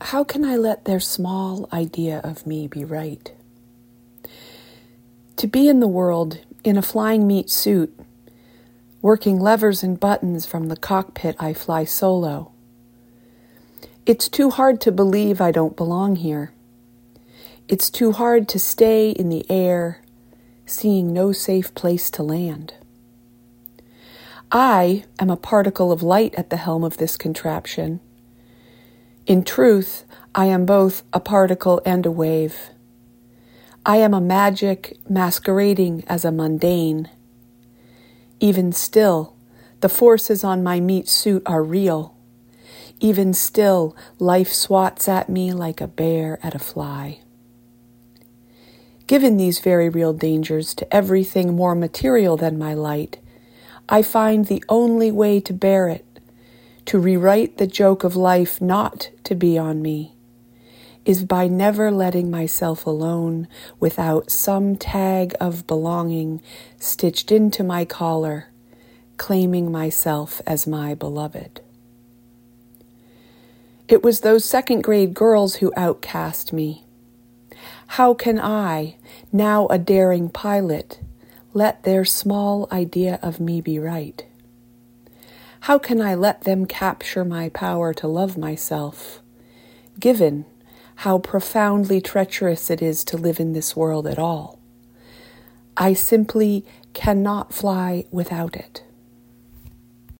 How can I let their small idea of me be right? To be in the world in a flying meat suit, working levers and buttons from the cockpit, I fly solo. It's too hard to believe I don't belong here. It's too hard to stay in the air, seeing no safe place to land. I am a particle of light at the helm of this contraption. In truth, I am both a particle and a wave. I am a magic masquerading as a mundane. Even still, the forces on my meat suit are real. Even still, life swats at me like a bear at a fly. Given these very real dangers to everything more material than my light, I find the only way to bear it, to rewrite the joke of life not to be on me, is by never letting myself alone without some tag of belonging stitched into my collar, claiming myself as my beloved. It was those second grade girls who outcast me. How can I, now a daring pilot, let their small idea of me be right? How can I let them capture my power to love myself, given how profoundly treacherous it is to live in this world at all? I simply cannot fly without it.